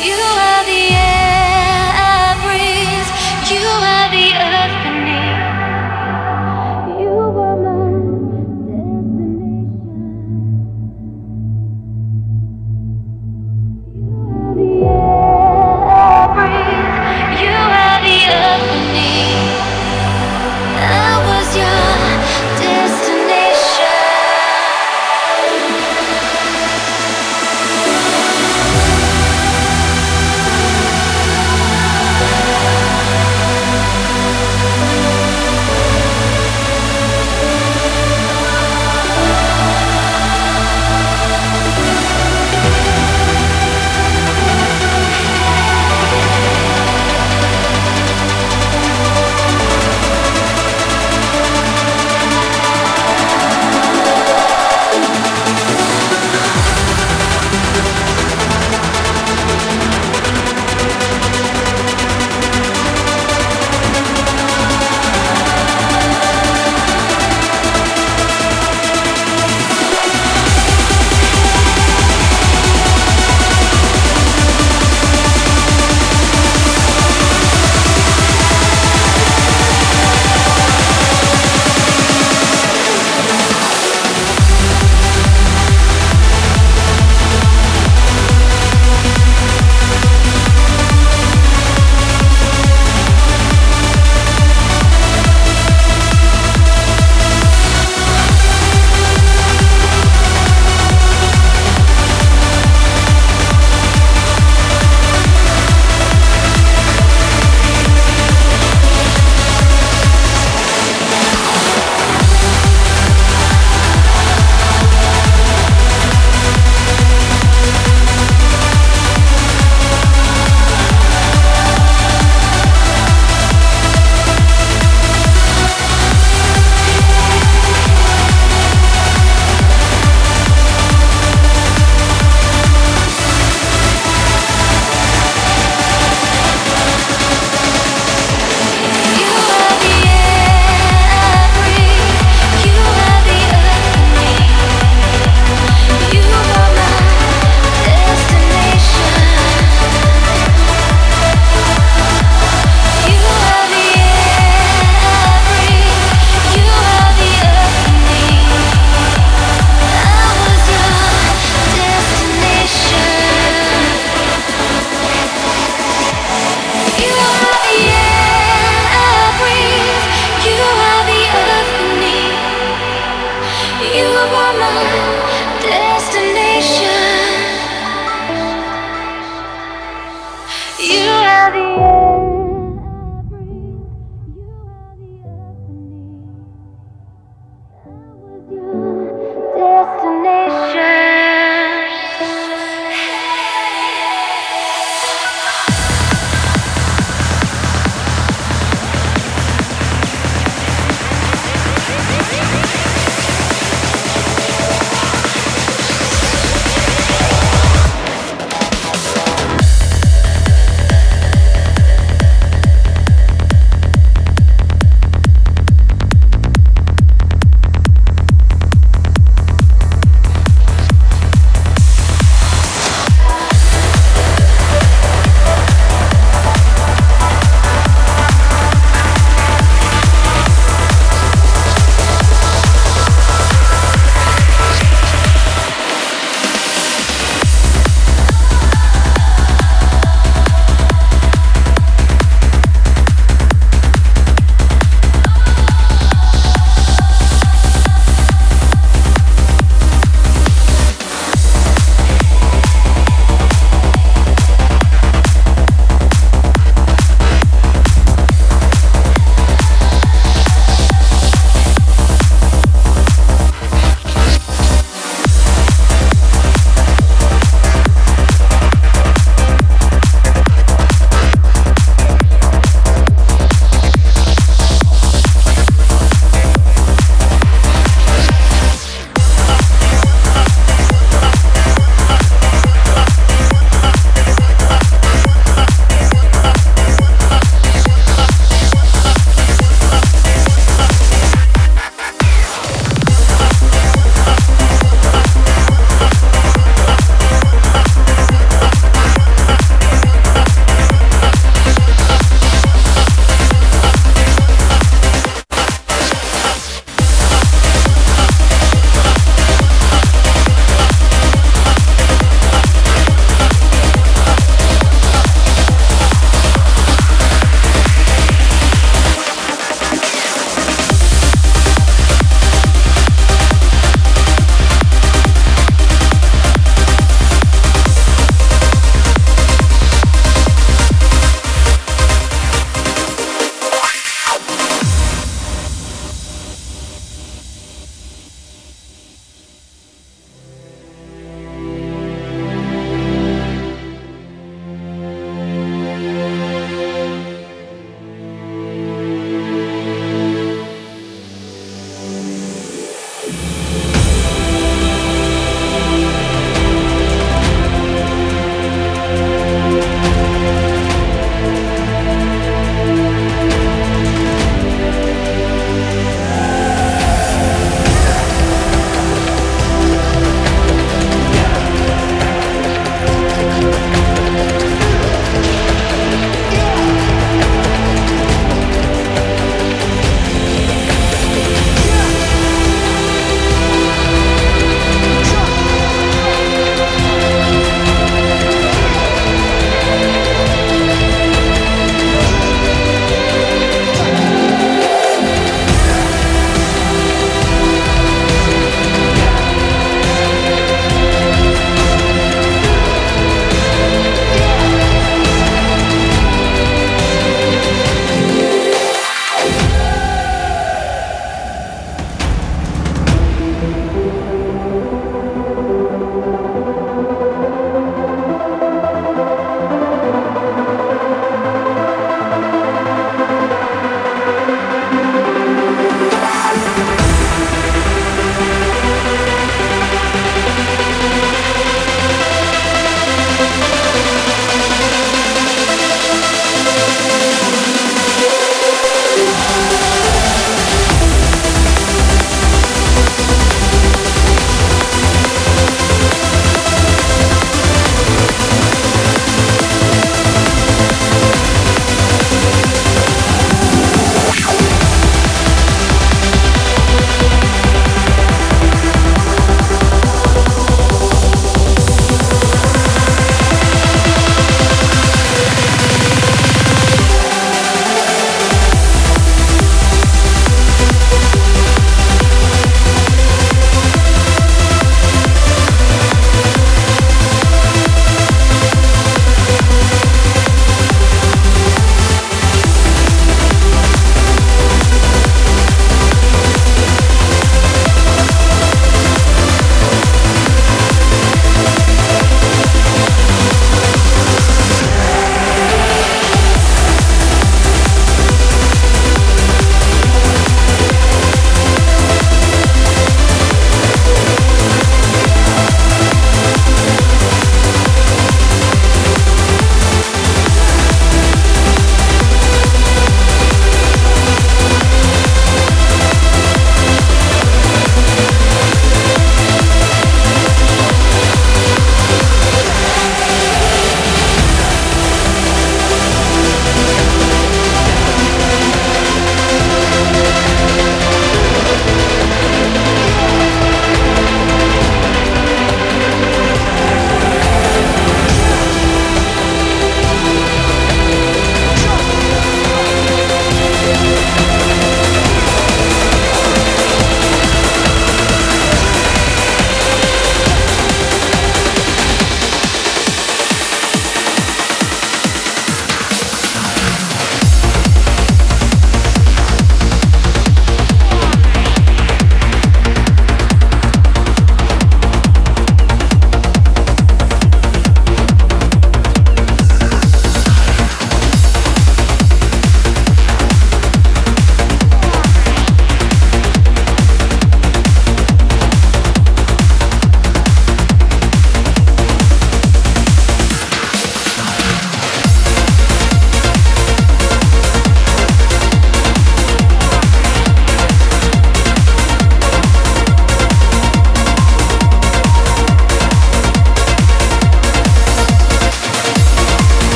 You